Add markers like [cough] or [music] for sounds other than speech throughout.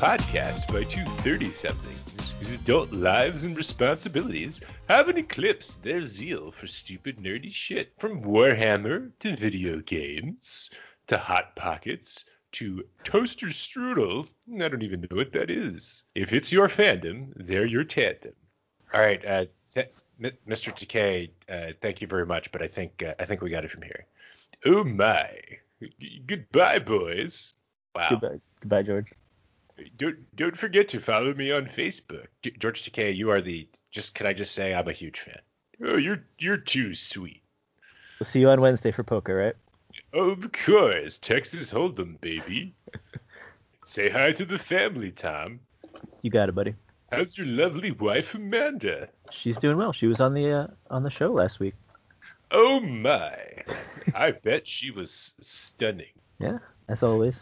podcast by two 30 somethings whose adult lives and responsibilities haven't eclipsed their zeal for stupid nerdy shit. From Warhammer to video games to Hot Pockets to Toaster Strudel. I don't even know what that is. If it's your fandom, they're your tandem. All right, uh, th- Mr. TK, uh, thank you very much, but I think uh, I think we got it from here. Oh my! G- Goodbye, boys. Wow. Goodbye, goodbye, George. Don't don't forget to follow me on Facebook. George TK, you are the just. Can I just say I'm a huge fan. Oh, you're you're too sweet. We'll see you on Wednesday for poker, right? Of course, Texas Hold'em, baby. [laughs] Say hi to the family, Tom. You got it, buddy. How's your lovely wife, Amanda? She's doing well. She was on the uh, on the show last week. Oh my! I bet she was stunning. [laughs] Yeah, as always.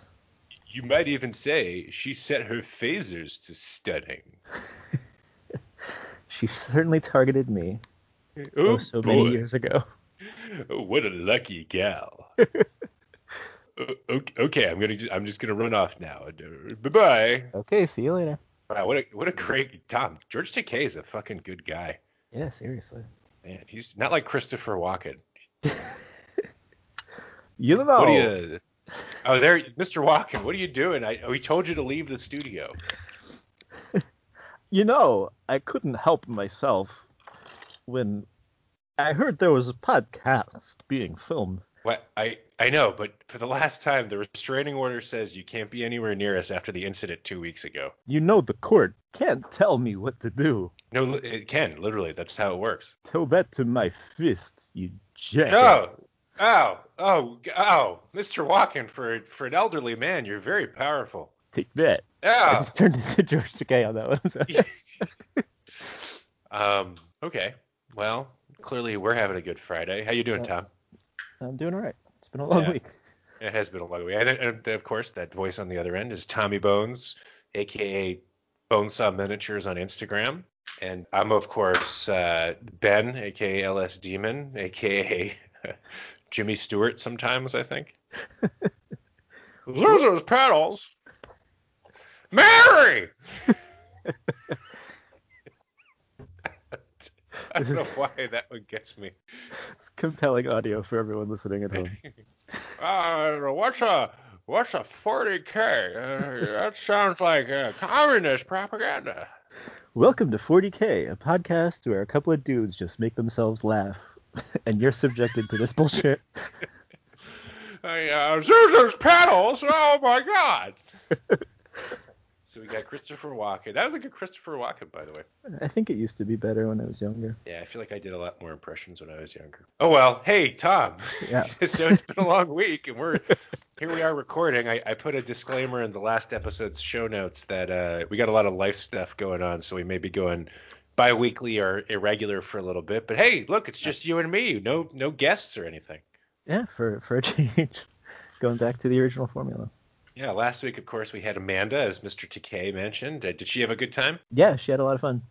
You might even say she set her phasers to stunning. [laughs] She certainly targeted me Oh, oh, so boy. many years ago. Oh, [laughs] what a lucky gal. [laughs] Okay, I'm gonna. ju- I'm just gonna run off now. Bye bye. Okay, see you later. Wow, what a what a great Tom. George Takei is a fucking good guy. Yeah, seriously. Man, he's not like Christopher Walken. You know. What are you? Oh, there, Mr. Walken. What are you doing? I we told you to leave the studio. [laughs] You know, I couldn't help myself when I heard there was a podcast being filmed. What I I know, but for the last time, the restraining order says you can't be anywhere near us after the incident two weeks ago. You know the court can't tell me what to do. No, it can literally. That's how it works. Tell that to my fist, you jack. Oh, oh, oh, oh, Mr. Walken, for for an elderly man, you're very powerful. Take that. I Oh, just turned into George Takei on that one. [laughs] [laughs] um, okay. Well, clearly we're having a good Friday. How you doing, Tom? I'm doing all right. It's been a long Yeah. week. It has been a long week. And, and of course, that voice on the other end is Tommy Bones, aka Bonesaw Miniatures on Instagram. And I'm, of course, uh, Ben, aka LS Demon, aka [laughs] Jimmy Stewart sometimes, I think. [laughs] Lose those pedals. Mary! [laughs] I don't know why that one gets me. It's compelling audio for everyone listening at home. [laughs] Uh, what's a what's a 40k? Uh, that sounds like uh, communist propaganda. Welcome to 40K, a podcast where a couple of dudes just make themselves laugh, [laughs] and you're subjected to this bullshit. [laughs] Hey, uh, Zuzu's petals. Oh my god. [laughs] so we got Christopher Walken. That was a good Christopher Walken, by the way. I think it used to be better when I was younger. Yeah, I feel like I did a lot more impressions when I was younger. Oh well. Hey, Tom. Yeah. so it's been a long week, and we're here. We are recording. I, I put a disclaimer in the last episode's show notes that uh, we got a lot of life stuff going on, so we may be going bi-weekly or irregular for a little bit. But hey, look, it's just you and me. No, no guests or anything. Yeah, for for a [laughs] change. Going back to the original formula. Yeah, last week, of course, we had Amanda, as Mr. TK mentioned. Uh, did she have a good time? Yeah, she had a lot of fun.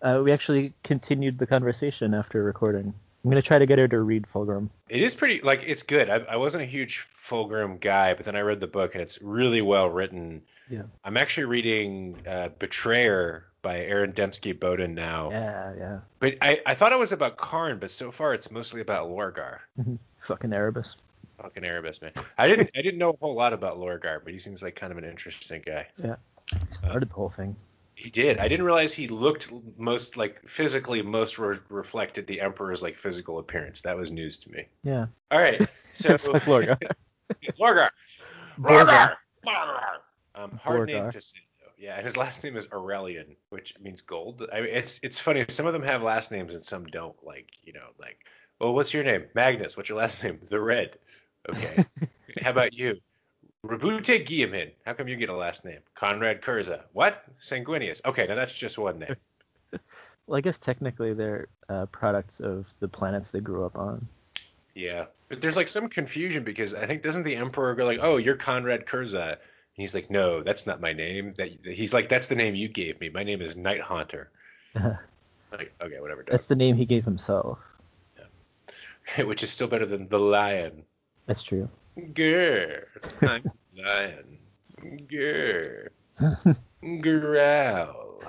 Uh, we actually continued the conversation after recording. I'm gonna try to get her to read Fulgrim. It is pretty, like, it's good. I, I wasn't a huge Fulgrim guy, but then I read the book, and it's really well written. Yeah. I'm actually reading uh, Betrayer by Aaron Dembski Bowden now. Yeah, yeah. But I, I thought it was about Kharn, but so far it's mostly about Lorgar. [laughs] Fucking Erebus. Fucking Erebus, man. I didn't I didn't know a whole lot about Lorgar, but he seems like kind of an interesting guy. Yeah. He started the whole thing. He did. I didn't realize he looked most like physically most re- reflected the Emperor's like physical appearance. That was news to me. Yeah. All right, [laughs] so Lorgar. [laughs] Lorgar. Lorgar. Lorgar. Um, hard name Lorgar. to say. Yeah, and his last name is Aurelian, which means gold. I mean, it's it's funny. Some of them have last names and some don't. Like you know, like, well, what's your name? Magnus. What's your last name? The Red. Okay. [laughs] How about you? Roboute Guilliman. How come you get a last name? Konrad Kurza. What? Sanguinius. Okay, now that's just one name. [laughs] Well, I guess technically they're uh, products of the planets they grew up on. Yeah. But there's like some confusion because I think doesn't the Emperor go like, "Oh, you're Konrad Kurza," he's like, "No, that's not my name." That he's like, "That's the name you gave me. My name is Night Haunter." [laughs] like, okay, whatever. That's the name he gave himself. Yeah. [laughs] Which is still better than the Lion. That's true. Grr, I'm [laughs] Lion. Grr. Growl.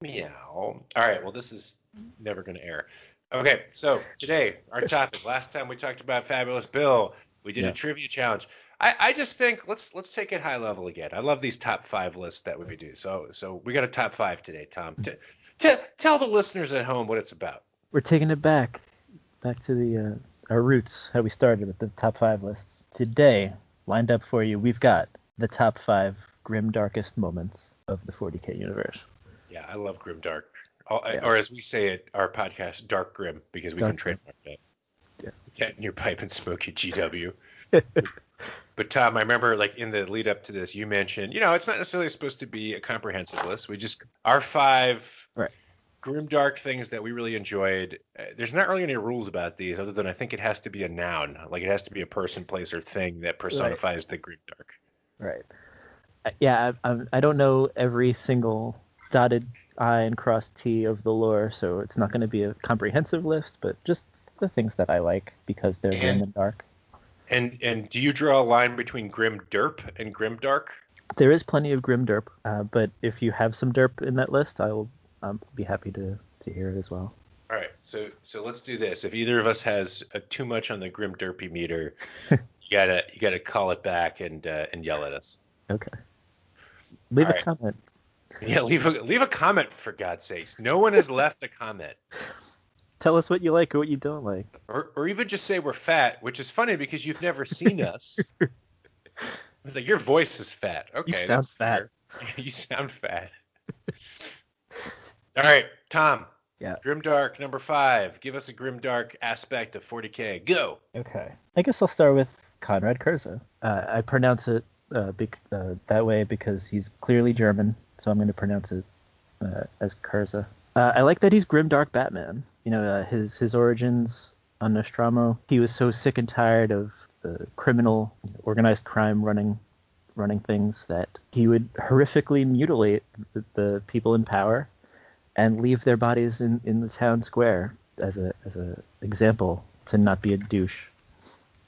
Meow. All right. Well, this is never going to air. Okay. So today, our topic. Last time we talked about Fabulous Bill. We did Yeah. a trivia challenge. I, I just think let's let's take it high level again. I love these top five lists that we do. So so we got a top five today, Tom. T- t- tell the listeners at home what it's about. We're taking it back, back to the uh, our roots, how we started with the top five lists. Today, lined up for you, we've got the top five grim darkest moments of the 40k universe. Yeah, I love grim dark, or, Yeah. or as we say it, our podcast, dark grim, because we Dark can trademark that. Yeah. Get in your pipe and smoke your GW. [laughs] but Tom, I remember like in the lead up to this, you mentioned, you know, it's not necessarily supposed to be a comprehensive list. We just our five Right. grim dark things that we really enjoyed. Uh, there's not really any rules about these, other than I think it has to be a noun, like it has to be a person, place, or thing that personifies the grim dark. Right. Uh, Yeah, I, I, I don't know every single dotted I and crossed T of the lore, so it's not going to be a comprehensive list, but just the things that I like because they're grim And- and dark. And and do you draw a line between grim derp and grim dark? There is plenty of grim derp, uh, but if you have some derp in that list, I will um, be happy to, to hear it as well. All right, so so let's do this. If either of us has uh, too much on the grim derpy meter, [laughs] you gotta you gotta call it back and uh, and yell at us. Okay. Leave All a right. comment. Yeah, leave a leave a comment for God's sakes. No one has left a comment, [laughs] Tell us what you like or what you don't like. or or even just say we're fat, which is funny because you've never seen us. It's [laughs] like your voice is fat. Okay, You sound fat. [laughs] you sound fat. All right, Tom. Yeah. Grimdark number five. Give us a grimdark aspect of 40k. Go. Okay. I guess I'll start with Konrad Kurza. Uh, I pronounce it uh, bec- uh, that way because he's clearly German, so I'm going to pronounce it uh, as Kurza. Uh, I like that he's grimdark Batman. You know, uh, his his origins on Nostramo. He was so sick and tired of the criminal, organized crime running running things that he would horrifically mutilate the, the people in power and leave their bodies in, in the town square as a as a example to not be a douche.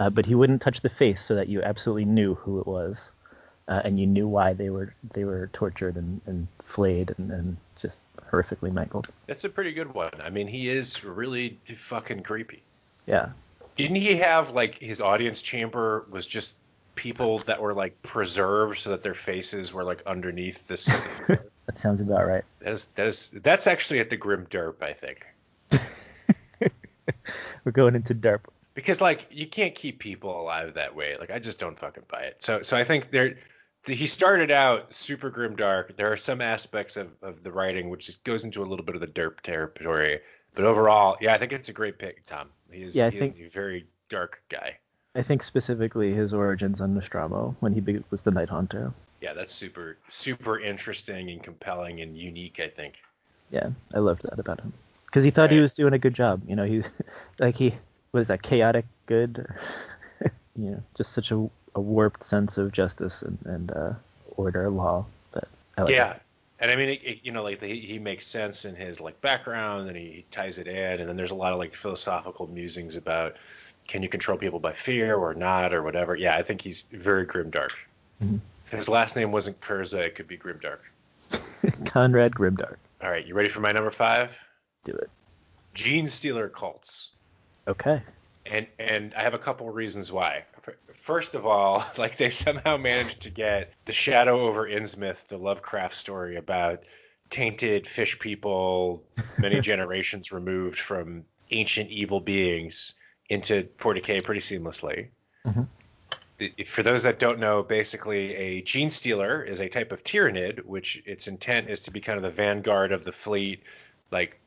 Uh, but he wouldn't touch the face so that you absolutely knew who it was, uh, and you knew why they were they were tortured and, and flayed and, and just horrifically mangled. That's a pretty good one. I mean, he is really fucking creepy. Yeah, Didn't he have like his audience chamber was just people that were like preserved so that their faces were like underneath this? the [laughs] that sounds about right. that is that is that's actually at the grim derp, I think. [laughs] We're going into derp. because like you can't keep people alive that way. Like I just don't fucking buy it. So so I think there the, he started out super grim dark. There are some aspects of, of the writing which just goes into a little bit of the derp territory. But overall, yeah, I think it's a great pick, Tom. He is, Yeah, I he think- is a very dark guy. I think specifically his origins on Nostramo when he was the Night Haunter. Yeah, that's super super interesting and compelling and unique. I think. Yeah, I loved that about him because he thought he was doing a good job. You know, he [laughs] like he was that chaotic good. [laughs] you know, just such a, a warped sense of justice and, and uh, order, law. But I like yeah. it. And I mean, it, it- you know, like he, he makes sense in his like background, and he, he ties it in, and then there's a lot of like philosophical musings about can you control people by fear or not or whatever. Yeah, I think he's very grimdark. Mhm. If his last name wasn't Kurza, it could be grimdark. [laughs] Konrad Grimdark. All right, you ready for my number five? Do it. Gene Stealer cults. Okay. And and I have a couple of reasons why. First of all, [laughs] like they somehow managed to get the Shadow over Innsmouth, the Lovecraft story about tainted fish people, many [laughs] generations removed from ancient evil beings, into 40k pretty seamlessly. Mhm. I- For those that don't know, basically a gene stealer is a type of tyranid, which its intent is to be kind of the vanguard of the fleet, like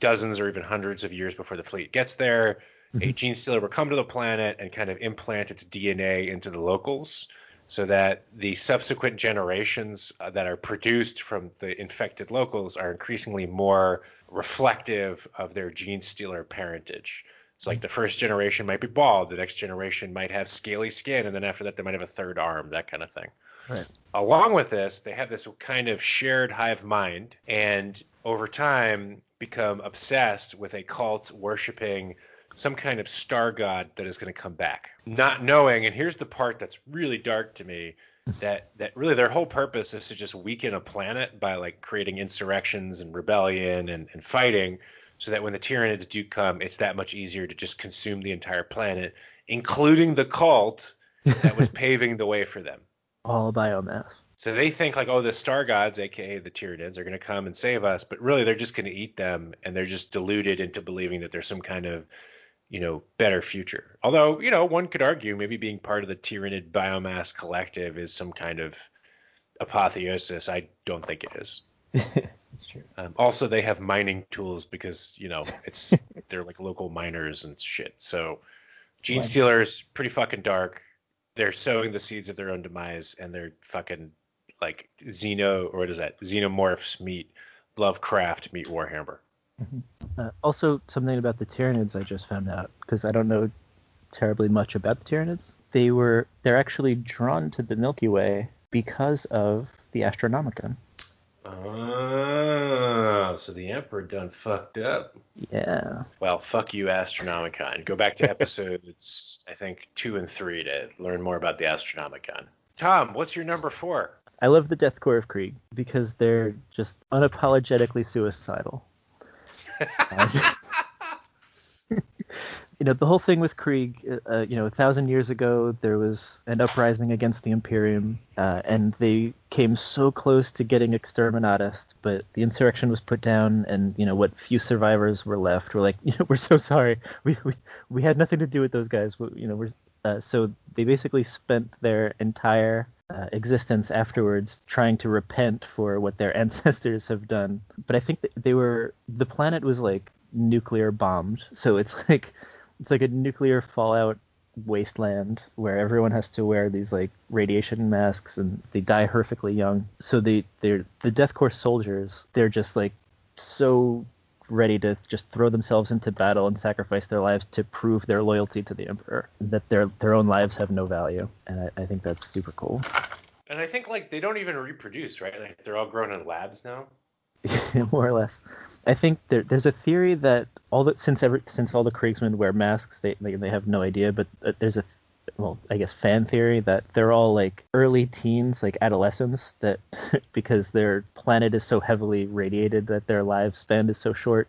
dozens or even hundreds of years before the fleet gets there a gene stealer will come to the planet and kind of implant its DNA into the locals so that the subsequent generations uh, that are produced from the infected locals are increasingly more reflective of their gene stealer parentage. So, like the first generation might be bald, the next generation might have scaly skin, and then after that, they might have a third arm, that kind of thing. Right. Along with this, they have this kind of shared hive mind, and over time become obsessed with a cult worshiping some kind of star god that is going to come back. Not knowing, and here's the part that's really dark to me, hmm. that that really their whole purpose is to just weaken a planet by like creating insurrections and rebellion and, and fighting so that when the Tyranids do come, it's that much easier to just consume the entire planet, including the cult that was [laughs] paving the way for them. All biomass. So they think like, oh, the star gods, aka the Tyranids, are going to come and save us, but really they're just going to eat them, and they're just deluded into believing that there's some kind of, you know, better future. Although, you know, one could argue maybe being part of the Tyranid biomass collective is some kind of apotheosis. I don't think it is. [laughs] That's true. Um, also, they have mining tools because you know it's [laughs] they're like local miners and shit. So, Gene. Stealers pretty fucking dark. They're sowing the seeds of their own demise, and they're fucking like Xeno or what is that? Xenomorphs meet Lovecraft meet Warhammer. Uh, also, something about the Tyranids I just found out because I don't know terribly much about the Tyranids. They were they're actually drawn to the Milky Way because of the Astronomicon. Oh, so the Emperor done fucked up. Yeah. Well, fuck you, Astronomicon. Go back to [laughs] episodes, I think, two and three to learn more about the Astronomicon. Tom, what's your number four? I love the Death Corps of Krieg because they're just unapologetically suicidal. Uh, [laughs] you know, the whole thing with Krieg, uh, you know, a thousand years ago, there was an uprising against the Imperium, uh, and they came so close to getting exterminatus, but the insurrection was put down, and, you know, what few survivors were left were like, [laughs] you know, we're so sorry. We, we, we had nothing to do with those guys. We, you know, we're, uh, so they basically spent their entire uh, existence afterwards trying to repent for what their [laughs] ancestors have done. But I think they were the planet was like nuclear bombed, so it's [laughs] like it's like a nuclear fallout wasteland where everyone has to wear these like radiation masks and they die horrifically young. So they they're the Death Corps soldiers. They're just like so ready to just throw themselves into battle and sacrifice their lives to prove their loyalty to the emperor that their their own lives have no value and I, I think that's super cool And I think like they don't even reproduce, right? Like they're all grown in labs now. [laughs] more or less i think there, there's a theory that all the since every since all the kriegsmen wear masks they they, they have no idea but uh, there's a well i guess fan theory that they're all like early teens like adolescents that [laughs] because their planet is so heavily radiated that their lifespan is so short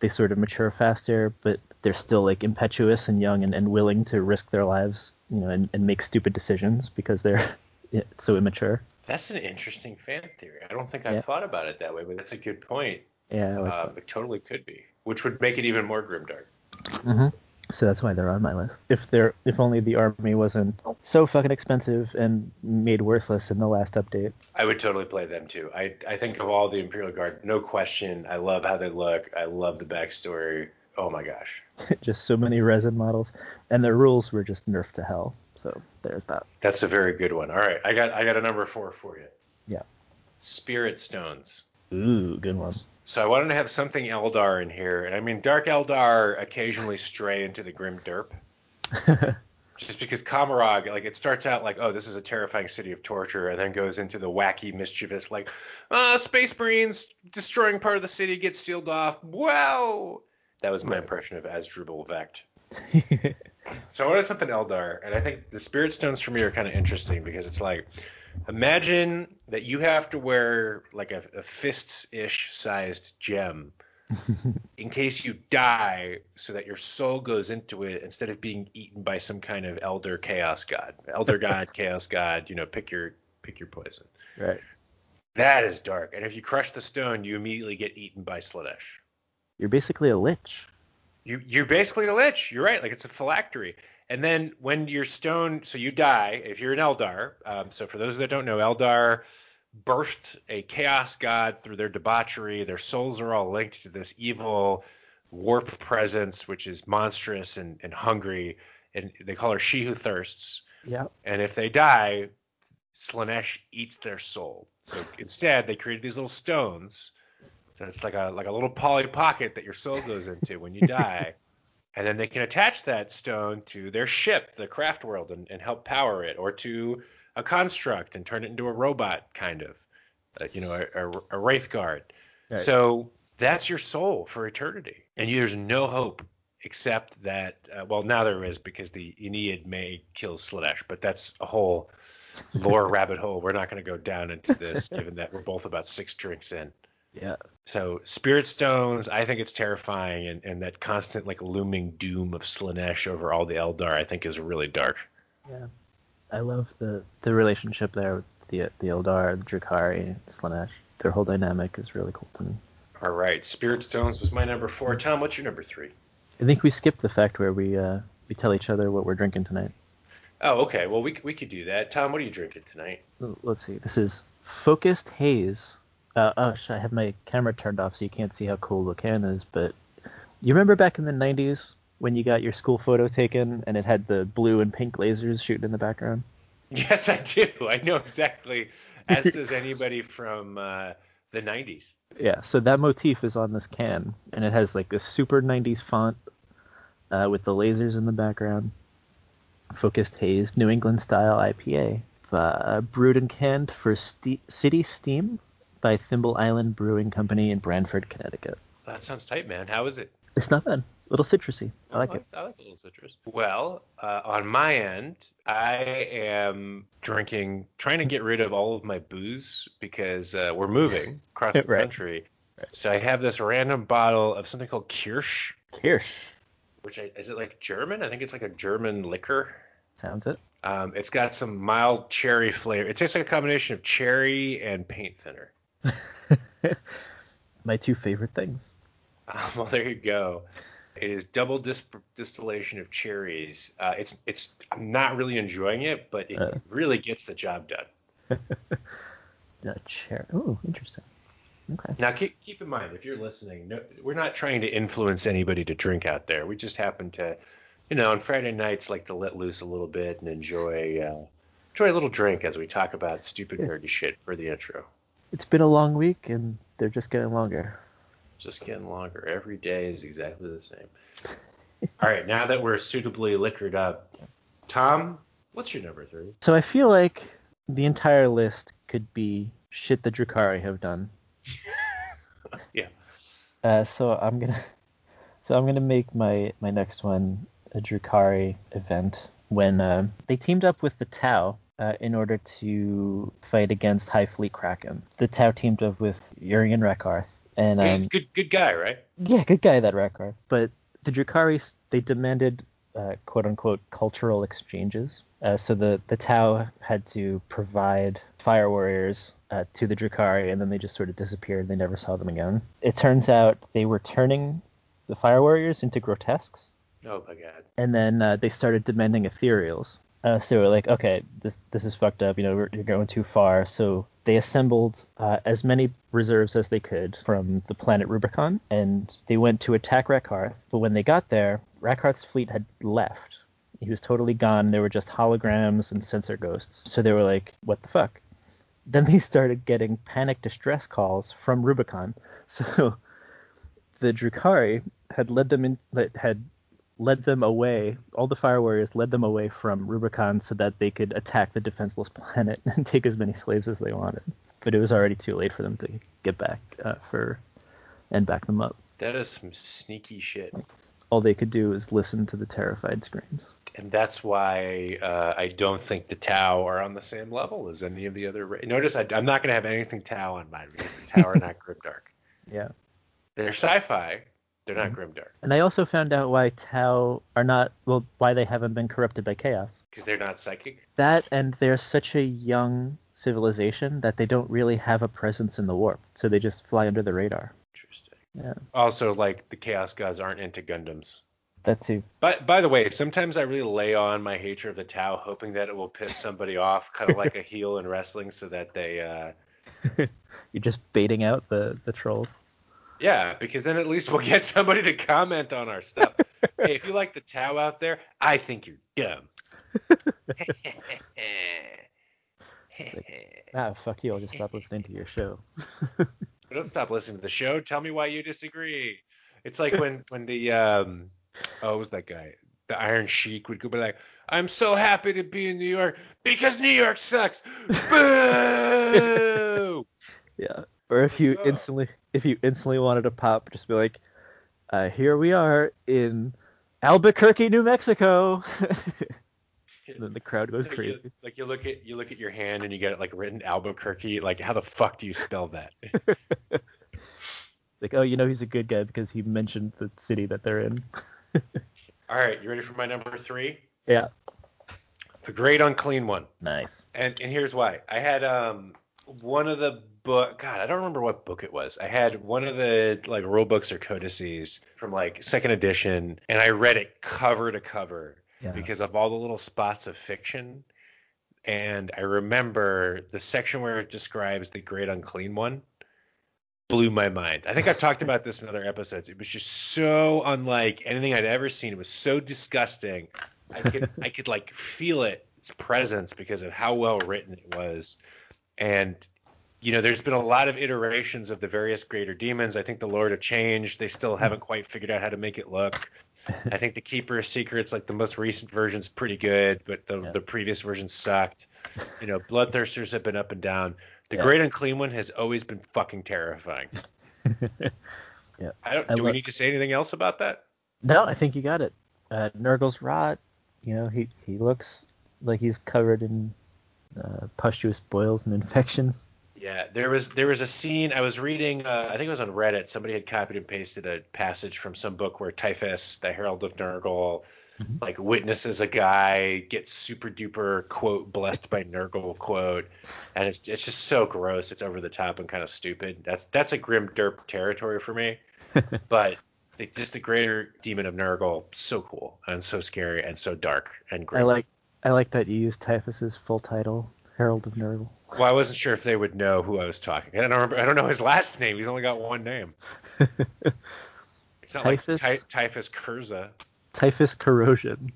they sort of mature faster but they're still like impetuous and young and, and willing to risk their lives you know and, and make stupid decisions because they're [laughs] so immature That's an interesting fan theory. I don't think I Yeah. thought about it that way, but that's a good point. yeah like Uh, it totally could be, which would make it even more grimdark. hmm So that's why they're on my list. If they're, if only the army wasn't so fucking expensive and made worthless in the last update. I would totally play them too. I I think of all the Imperial Guard, no question. I love how they look. I love the backstory. Oh my gosh. [laughs] just so many resin models, and their rules were just nerfed to hell. So there's that. That's a very good one. All right, I got I got a number four for you. Yeah. Spirit stones. Ooh, good one. So I wanted to have something Eldar in here, and I mean Dark Eldar occasionally stray into the grim derp. [laughs] Just because Commorragh, like it starts out like, oh, this is a terrifying city of torture, and then goes into the wacky, mischievous, like, uh, Space Marines destroying part of the city, gets sealed off. Wow! That was my Right. impression of Asdrubal Vect. [laughs] So I wanted something Eldar, and I think the Spirit Stones for me are kind of interesting because it's like, imagine that you have to wear like a, a fist-ish sized gem [laughs] in case you die, so that your soul goes into it instead of being eaten by some kind of elder chaos god, elder [laughs] god, chaos god. You know, pick your pick your poison. right. That is dark. And if you crush the stone, you immediately get eaten by Slaanesh. You're basically a lich. You you're basically a lich. You're right. Like it's a phylactery. And then when your stone, so you die if you're an Eldar. Um, so for those that don't know, Eldar birthed a chaos god through their debauchery. Their souls are all linked to this evil warp presence, which is monstrous and, and hungry. And they call her She Who Thirsts. Yeah. And if they die, Slaanesh eats their soul. So instead, they created these little stones. So it's like a like a little Polly Pocket that your soul goes into when you [laughs] die. And then they can attach that stone to their ship, the craft world, and, and help power it, or to a construct and turn it into a robot, kind of, like, you know, a, a, a wraith guard. Right. So that's your soul for eternity, and there's no hope except that. Uh, well, now there is because the Ynnead may kill Slaanesh, but that's a whole lore [laughs] rabbit hole we're not going to go down into this, given that we're both about six drinks in. Yeah. So spirit stones, I think it's terrifying, and, and that constant like looming doom of Slaanesh over all the Eldar, I think is really dark. Yeah. I love the the relationship there with the the Eldar, the Drukhari, Slaanesh. Their whole dynamic is really cool to me. All right, spirit stones was my number four. Tom, what's your number three? I think we skipped the fact where we uh, we tell each other what we're drinking tonight. Oh, okay. Well, we we could do that. Tom, what are you drinking tonight? Let's see. This is Focused Haze. Uh, oh, I have my camera turned off so you can't see how cool the can is. But you remember back in the 90s when you got your school photo taken and it had the blue and pink lasers shooting in the background? [laughs] Yes, I do. I know exactly. As [laughs] does anybody from uh, the 90s. Yeah. So that motif is on this can, and it has like a super 90s font uh, with the lasers in the background. Focused Haze, New England style IPA. Uh, brewed and canned for St- City Steam by Thimble Island Brewing Company in Branford, Connecticut. That sounds tight, man. How is it? It's not bad. A little citrusy. I like oh, it. I like a little citrus. Well, uh, on my end, I am drinking, trying to get rid of all of my booze because uh, we're moving [laughs] across the Right. country. So I have this random bottle of something called Kirsch, Kirsch. which I, is it like German? I think it's like a German liquor. Sounds it. Um, it's got some mild cherry flavor. It tastes like a combination of cherry and paint thinner. [laughs] My two favorite things. Um, [laughs] well, there you go. It is double dis- distillation of cherries. Uh, it's it's I'm not really enjoying it, but it Uh. really gets the job done. [laughs] the cher- Ooh, interesting. Okay. Now keep keep in mind if you're listening, no, we're not trying to influence anybody to drink out there. We just happen to, you know, on Friday nights like to let loose a little bit and enjoy uh, enjoy a little drink as we talk about stupid nerdy shit for the intro. It's been a long week and they're just getting longer. Just getting longer. Every day is exactly the same. All right, now that we're suitably liquored up, Tom, what's your number three? So I feel like the entire list could be shit the Drukhari have done. [laughs] Yeah. Uh, so I'm gonna, so I'm gonna make my my next one a Drukhari event when uh, they teamed up with the Tau uh, in order to fight against Hive Fleet Kraken. The Tau teamed up with Urien Rakarth, and um, good good guy, right? yeah, good guy that Rakarth. But the Drukhari they demanded uh, quote unquote cultural exchanges. Uh, so the the Tau had to provide fire warriors uh, to the Drukhari, and then they just sort of disappeared. They never saw them again. It turns out they were turning the fire warriors into grotesques, Oh my god. and then uh, they started demanding ethereals. Uh, so we're like, okay, this this is fucked up. You know, you're going too far. So they assembled uh, as many reserves as they could from the planet Rubicon, and they went to attack Rakarth. But when they got there, Rakarth's fleet had left. He was totally gone. There were just holograms and sensor ghosts. So they were like, what the fuck? Then they started getting panic distress calls from Rubicon. [laughs] So the Drukhari had led them in, had led them away. All the fire warriors led them away from Rubicon so that they could attack the defenseless [laughs] planet and take as many slaves as they wanted. But it was already too late for them to get back uh, for and back them up. That is some sneaky shit. All they could do was listen to the terrified screams. And that's why uh, I don't think the Tau are on the same level as any of the other. Ra- Notice I, I'm not going to have anything Tau on mine because the Tau are not [laughs] grimdark. Yeah. They're sci-fi. They're not Mhm. grimdark And I also found out why Tau are not well, why they haven't been corrupted by chaos. because they're not psychic. That and they're such a young civilization that they don't really have a presence in the warp, so they just fly under the radar. Interesting. Yeah. Also, like the Chaos Gods aren't into Gundams. That too. But by the way, sometimes I really lay on my hatred of the Tau, hoping that it will piss somebody off, kind of like [laughs] a heel in wrestling, so that they, uh, [laughs] You're just baiting out the the trolls. Yeah, because then at least we'll get somebody to comment on our stuff. [laughs] hey, if you like the Tau out there, I think you're dumb. [laughs] Ah, fuck you! I'll just stop listening to your show. [laughs] Don't stop listening to the show. Tell me why you disagree. It's like when when the um oh what was that guy? The Iron Sheik would go be like, I'm so happy to be in New York because New York sucks. Boo! Yeah. Or if you Oh. instantly if you instantly wanted to pop, just be like, uh, here we are in Albuquerque, New Mexico. [laughs] then the crowd goes Like you, crazy. like you look at you look at your hand and you get it like written Albuquerque. Like how the fuck do you spell that? [laughs] Like, oh, you know he's a good guy because he mentioned the city that they're in. [laughs] All right, you ready for my number three? Yeah. The Great Unclean One. Nice. And and here's why. I had um one of the book. God, I don't remember what book it was. I had one of the like rule books or codices from like second edition, and I read it cover to cover Yeah. because of all the little spots of fiction. And I remember the section where it describes the Great Unclean One blew my mind. I think I've talked about this in other episodes. It was just so unlike anything I'd ever seen. It was so disgusting. I could I could like feel it, its presence because of how well written it was. And you know, there's been a lot of iterations of the various greater demons. I think the Lord have changed. They still haven't quite figured out how to make it look. I think the Keeper of Secrets, like the most recent version's pretty good, but the Yeah. the previous version sucked. You know, Bloodthirsters have been up and down. The Yeah. Great Unclean One has always been fucking terrifying. [laughs] Yeah. I don't. I do we need to say anything else about that? No, I think you got it. Uh, Nurgle's rot. You know, he he looks like he's covered in uh, pustulous boils and infections. Yeah, there was there was a scene I was reading. Uh, I think it was on Reddit. Somebody had copied and pasted a passage from some book where Typhus, the Herald of Nurgle, Mhm. like witnesses a guy get super duper quote blessed by Nurgle quote, and it's it's just so gross. It's over the top and kind of stupid. That's that's a grim derp territory for me. [laughs] but the, just the greater demon of Nurgle, so cool and so scary and so dark and grim. I like I like that you used Typhus's full title, Herald of Nurgle. Well, I wasn't sure if they would know who I was talking. I don't remember. I don't know his last name. He's only got one name. [laughs] It's not Typhus? like ty- typhus curza, Typhus corrosion.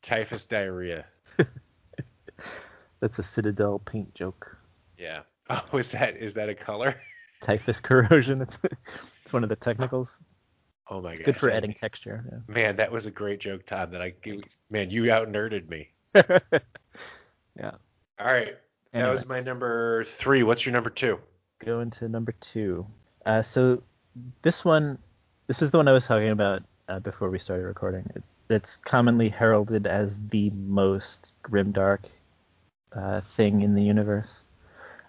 typhus diarrhea. [laughs] That's a Citadel paint joke. Yeah. [laughs] Oh, is that is that a color? Typhus corrosion. It's it's one of the technicals. Oh my god. Good for adding texture. Man, that was a great joke, Tom. That I man, you out nerded me. Yeah. All right. That Anyway. was my number three. What's your number two? go into number two. Uh, so this one, this is the one I was talking about uh, before we started recording. It, it's commonly heralded as the most grimdark uh, thing in the universe.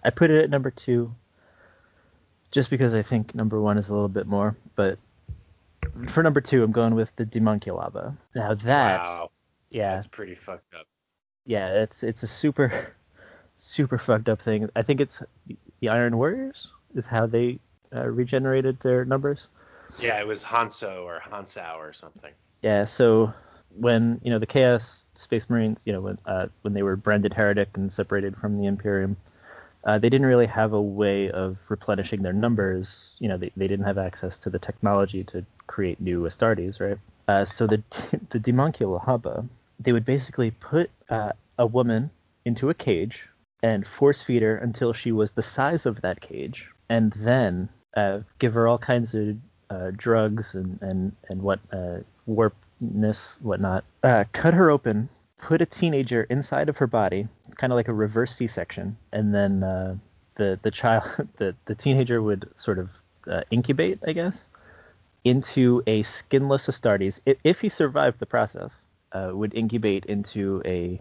I put it at number two, just because I think number one is a little bit more. But for number two, I'm going with the Daemonculaba. Now that, wow. yeah, That's pretty fucked up. yeah, it's it's a super super fucked up thing. I think it's the Iron Warriors is how they uh, regenerated their numbers. Yeah, it was Hanso or Hansau or something. Yeah, so when you know the Chaos Space Marines, you know when uh, when they were branded heretic and separated from the Imperium, uh, they didn't really have a way of replenishing their numbers. You know, they, they didn't have access to the technology to create new Astartes, right? Uh, so the [laughs] the Demoncula Haba, they would basically put uh, a woman into a cage and force feed her until she was the size of that cage, and then uh, give her all kinds of uh, drugs and and and what uh, warpness, whatnot. Uh, cut her open, put a teenager inside of her body, kind of like a reverse C-section, and then uh, the the child, [laughs] the the teenager would sort of uh, incubate, I guess, into a skinless Astartes. If, if he survived the process, would incubate into a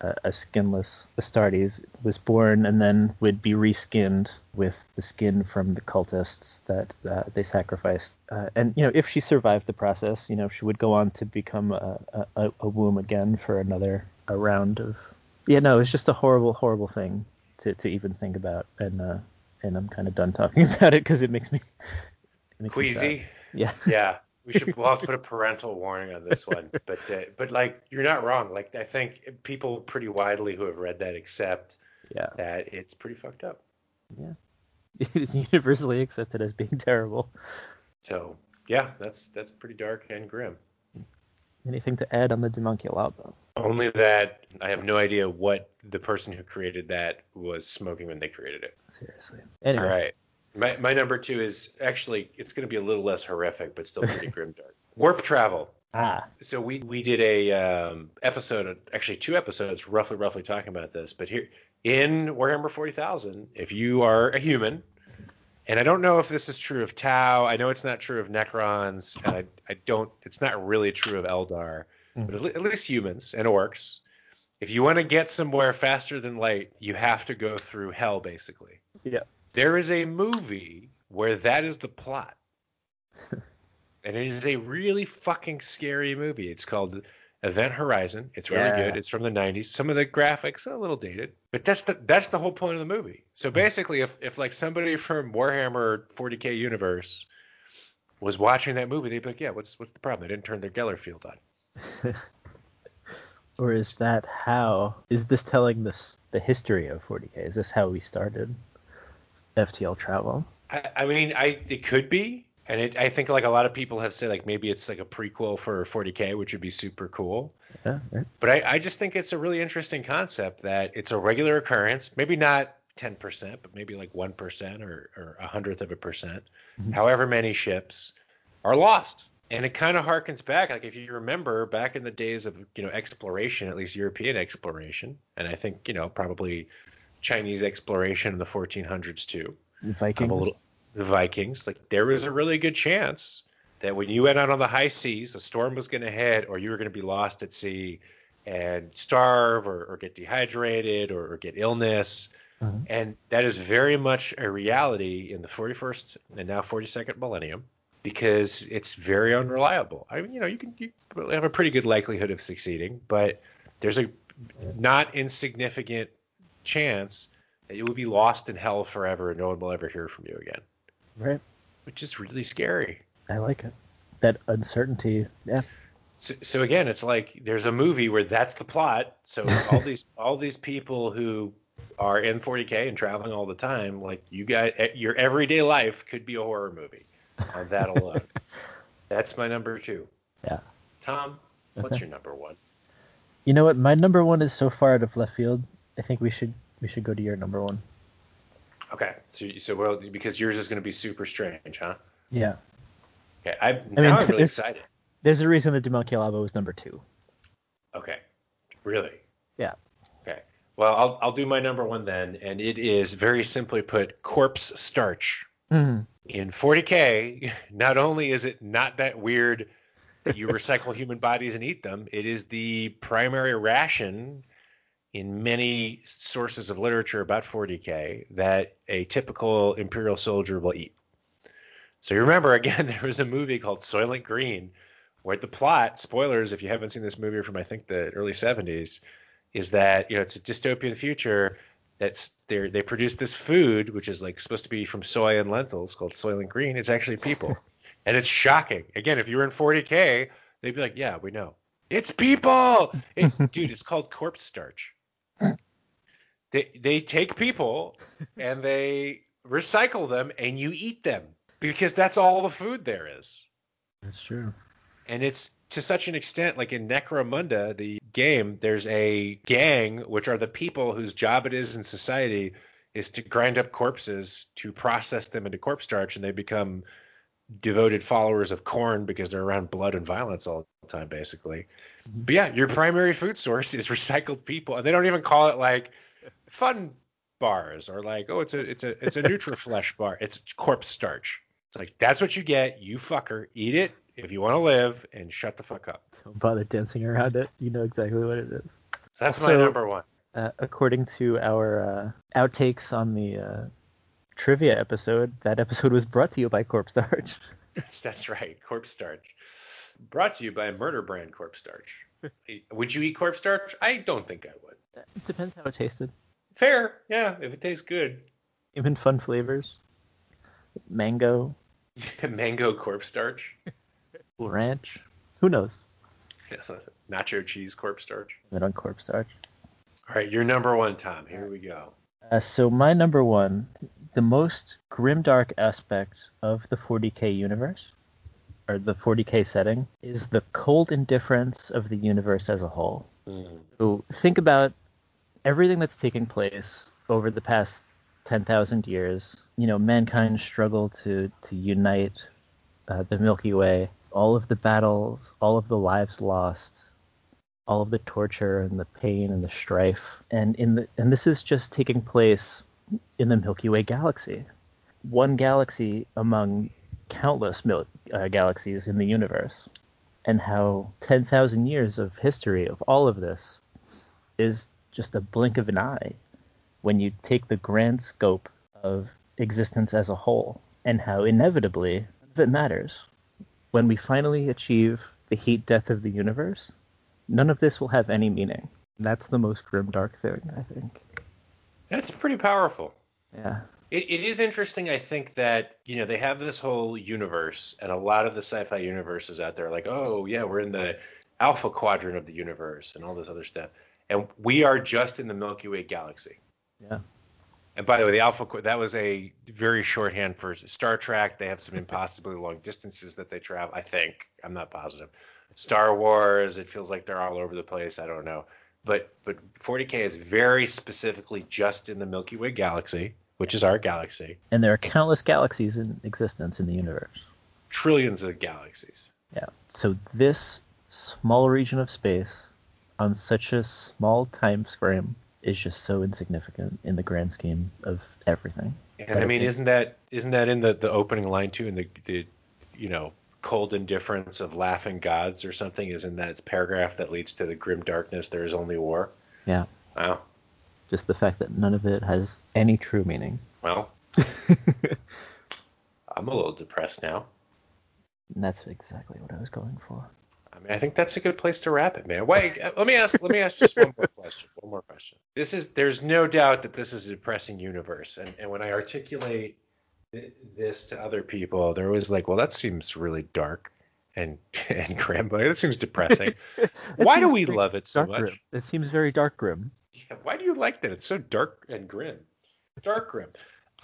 a, a skinless Astartes, was born and then would be reskinned with the skin from the cultists that uh, they sacrificed. Uh, and you know, if she survived the process, you know, she would go on to become a, a, a womb again for another a round of. Yeah, no, it's just a horrible, horrible thing to, to even think about, and uh, and I'm kind of done talking [laughs] about it because it makes me. It makes me. Queasy. Yeah. Yeah, we should. We'll have to put a parental warning on this one. [laughs] But uh, but like you're not wrong. Like I think people pretty widely who have read that accept Yeah. that it's pretty fucked up. Yeah, [laughs] it is universally accepted as being terrible. So yeah, that's that's pretty dark and grim. Anything to add on the Daemonculaba? Only that I have no idea what the person who created that was smoking when they created it. Seriously. Anyway. All right. My, my number two is actually it's going to be a little less horrific, but still pretty grim dark. [laughs] Warp travel. Ah. So we we did a um, episode, actually two episodes, roughly roughly talking about this. But here in Warhammer 40,000, if you are a human, and I don't know if this is true of Tau, I know it's not true of Necrons, and I, I don't, it's not really true of Eldar, but at, at least humans and orcs. if you want to get somewhere faster than light, you have to go through hell, basically. Yeah. There is a movie where that is the plot. [laughs] and it is a really fucking scary movie. It's called Event Horizon. It's really Yeah. good. It's from the 90s. Some of the graphics are a little dated, but that's the that's the whole point of the movie. So basically if if like somebody from Warhammer 40K universe was watching that movie, they'd be like, "Yeah, what's what's the problem? They didn't turn their Geller field on." [laughs] Or is that how? Is this telling this the history of 40k? Is this how we started FTL travel? I, I mean, I it could be, and it, I think like a lot of people have said like maybe it's like a prequel for 40k, which would be super cool. Yeah, right. But I, I just think it's a really interesting concept that it's a regular occurrence, maybe not 10%, but maybe like 1% or, or a hundredth of a percent. Mm-hmm. However many ships are lost. And it kind of harkens back, like if you remember back in the days of, you know, exploration, at least European exploration, and I think, you know, probably Chinese exploration in the 1400s too. Vikings. little- the Vikings, like there was a really good chance that when you went out on the high seas, a storm was going to hit, or you were going to be lost at sea and starve, or, or get dehydrated, or, or get illness. Mhm. And that is very much a reality in the 41st and now 42nd millennium because it's very unreliable. I mean, you know, you can you have a pretty good likelihood of succeeding, but there's a not insignificant chance that you will be lost in hell forever and no one will ever hear from you again, Right. which is really scary. I like it. That uncertainty. Yeah. So, so again, it's like there's a movie where that's the plot. So [laughs] all these all these people who are in 40k and traveling all the time, like you guys, your everyday life could be a horror movie on that alone. [laughs] that's my number two. Yeah. Tom, what's Okay. your number one? You know what? My number one is so far out of left field. I think we should we should go to your number one. Okay, so so well because yours is going to be super strange, huh? Yeah. Okay, I, I now mean, I'm really there's- excited. There's a reason that Daemonculaba was number two. Okay, really? Yeah. Okay. Well, I'll I'll do my number one then, and it is very simply put, corpse starch. Mm. In 40k, [laughs] not only is it not that weird that you recycle [laughs] human bodies and eat them, it is the primary ration in many sources of literature about 40k that a typical imperial soldier will eat. So you remember [laughs] again, there was a movie called Soylent Green, where the plot, spoilers if you haven't seen this movie from I think the early 70s, is that you know it's a dystopian future that's they they produce this food which is like supposed to be from soy and lentils called Soylent Green. It's actually people, [laughs] and it's shocking. Again, if you were in 40k, they'd be like, yeah, we know. It's people, It- [laughs] dude. It's called corpse starch. They they take people and they recycle them and you eat them because that's all the food there is. That's true. And it's to such an extent, like in Necromunda, the game, there's a gang, which are the people whose job it is in society is to grind up corpses to process them into corpse starch, and they become devoted followers of Khorne because they're around blood and violence all the time, basically. Mm-hmm. But yeah, your primary food source is recycled people, and they don't even call it like fun bars or like, oh, it's a it's a it's a [laughs] Nutriflesh bar. It's corpse starch. It's like that's what you get. You fucker, eat it if you want to live, and shut the fuck up. Don't bother dancing around it. You know exactly what it is. So that's my number one. Uh, according to our uh, outtakes on the uh, trivia episode, that episode was brought to you by Corpse Starch. [laughs] That's, that's right. Corpse starch. Brought to you by Murder Brand Corpse Starch. [laughs] would you eat corpse starch? I don't think I would. It depends how it tasted. Fair, yeah, if it tastes good. Even fun flavors. Mango, [laughs] Mango corpse starch. [laughs] Ranch. Who knows? Nacho cheese corpse starch. On Corpse Starch. All right, you're number one, Tom. Here we go. Uh, so my number one, the most grimdark aspect of the 40k universe, or the 40k setting, is the cold indifference of the universe as a whole. Mm. So think about everything that's taken place over the past 10,000 years. You know, mankind struggle to to unite uh, the Milky Way. All of the battles, all of the lives lost, all of the torture and the pain and the strife, and in the and this is just taking place in the Milky Way galaxy, one galaxy among countless mil- uh, galaxies in the universe, and how 10,000 years of history of all of this is just a blink of an eye when you take the grand scope of existence as a whole and how inevitably none of it matters. When we finally achieve the heat death of the universe, none of this will have any meaning. That's the most grim dark thing, I think. That's pretty powerful. Yeah. It, it is interesting, I think, that, you know, they have this whole universe, and a lot of the sci fi universes out there are like, oh, yeah, we're in the alpha quadrant of the universe and all this other stuff. And we are just in the Milky Way galaxy. Yeah. And by the way, the alpha that was a very shorthand for Star Trek. They have some impossibly long distances that they travel. I think I'm not positive. Star Wars, it feels like they're all over the place. I don't know, but but 40k is very specifically just in the Milky Way galaxy, which is our galaxy. And there are countless galaxies in existence in the universe. Trillions of galaxies. Yeah. So this small region of space on such a small time frame is just so insignificant in the grand scheme of everything. And I mean, isn't that isn't that in the the opening line too? In the the you know cold indifference of laughing gods or something? Isn't that paragraph that leads to the grim darkness? There is only war. Yeah. Wow. Just the fact that none of it has any true meaning. Well, [laughs] I'm a little depressed now. And that's exactly what I was going for. I mean, I think that's a good place to wrap it, man. Wait, uh, let me ask. Let me ask just one more [laughs] question. One more question. This is. There's no doubt that this is a depressing universe, and and when I articulate th- this to other people, they're always like, "Well, that seems really dark and [laughs] and grim. Like, that seems depressing. [laughs] Why do we love it so much? grim. It seems very dark grim. Yeah, why do you like that? It's so dark and grim. Dark grim.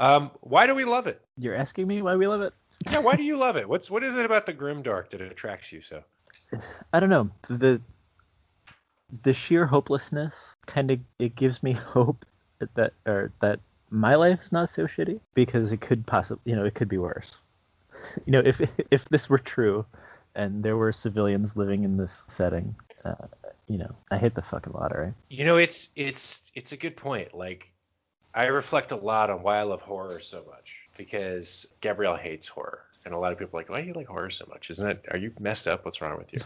Um, why do we love it? You're asking me why we love it? Yeah, why do you love it? What's what is it about the grim dark that attracts you so? I don't know. The the sheer hopelessness kind of it gives me [laughs] hope that or that my life's not so shitty because it could possibly you know it could be worse. [laughs] You know if [laughs] if this were true and there were civilians living in this setting, uh, you know I hit the fucking lottery. You know, it's it's it's a good point. Like I reflect a lot on why I love horror so much because Gabrielle hates horror. And a lot of people are like, why do you like horror so much? Isn't it? Are you messed up? What's wrong with you?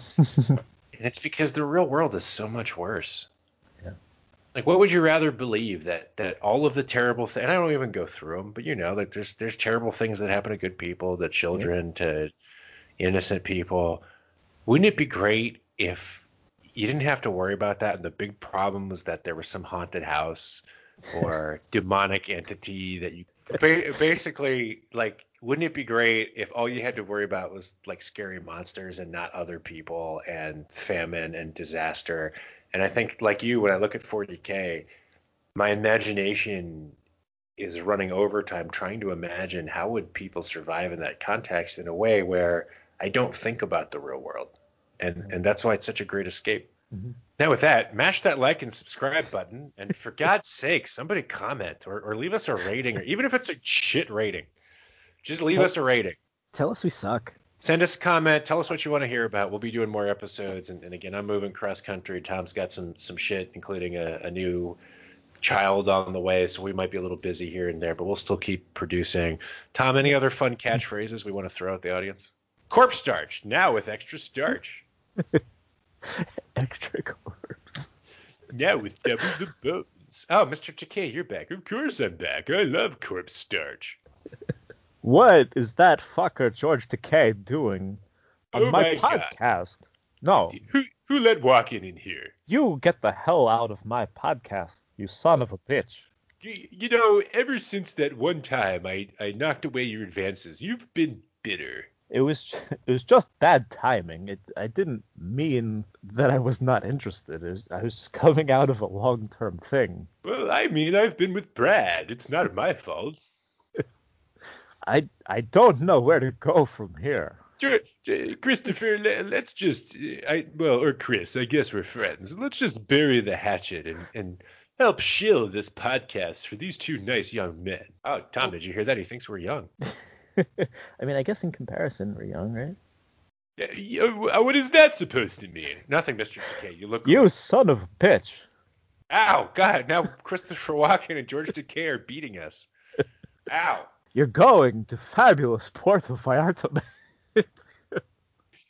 [laughs] and it's because the real world is so much worse. Yeah. Like, what would you rather believe that that all of the terrible things? And I don't even go through them, but you know, like there's there's terrible things that happen to good people, to children, to innocent people. Wouldn't it be great if you didn't have to worry about that? And the big problem was that there was some haunted house [laughs] or demonic entity that you basically like wouldn't it be great if all you had to worry about was like scary monsters and not other people and famine and disaster? And i think like you when i look at 40k my imagination is running overtime trying to imagine how would people survive in that context in a way where i don't think about the real world. And and that's why it's such a great escape. Mhm. now with that, mash that like and subscribe button, and for God's [laughs] sake, somebody comment or, or leave us a rating, or even if it's a shit rating, just leave us a rating. Tell us we suck. Send us a comment. Tell us what you want to hear about. We'll be doing more episodes, and, and again, I'm moving cross country. Tom's got some some shit, including a, a new child on the way, so we might be a little busy here and there, but we'll still keep producing. Tom, any other fun catchphrases we want to throw at the audience? Corpse starch now with extra starch. [laughs] Extra corpse. Now with double the bones. Oh, Mr. Takei, you're back. Of course I'm back. I love corpse starch. [laughs] What is that fucker George Takei doing on Oh my, my podcast? No, Who who let walking in here? you get the hell out of my podcast, you son of a bitch. You, you know, ever since that one time I, I knocked away your advances, you've been bitter. It was it was just bad timing. It I didn't mean that I was not interested. Was, I was just [laughs] coming out of a long term thing. Well, I mean, I've been with Brad. It's not my fault. I I don't know where to go from here. Christopher, let's just, I well, or Chris, I guess we're friends. Let's just bury the hatchet and, and help shield this podcast for these two nice young men. Oh, Tom, did you hear that? He thinks we're young. [laughs] I mean, I guess in comparison, we're young, right? Yeah, uh, what is that supposed to mean? Nothing, Mr. Takei. You look. You son of a bitch. Ow, God! Now [laughs] Christopher Walken and George Takei are beating us. Ow! You're going to fabulous Puerto Vallarta.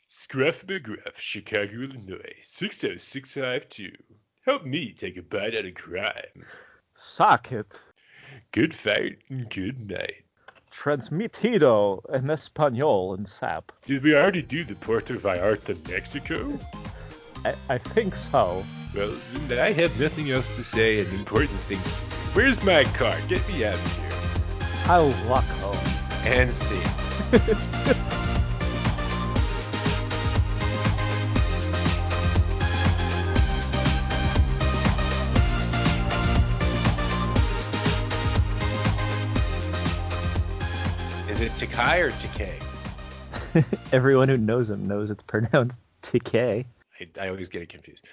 Scruff McGruff, Chicago, Illinois, 60652. Help me take a bite out of crime. Socket. Good fight and good night. Transmitido en español and sap. Did we already do the Puerto Vallarta, Mexico? I, I think so. Well, then I have nothing else to say and important things. Where's my car? Get me out of here. How home oh. And see. [laughs] Is it Takai or Takay? [laughs] Everyone who knows him knows it's pronounced TK. I, I always get it confused.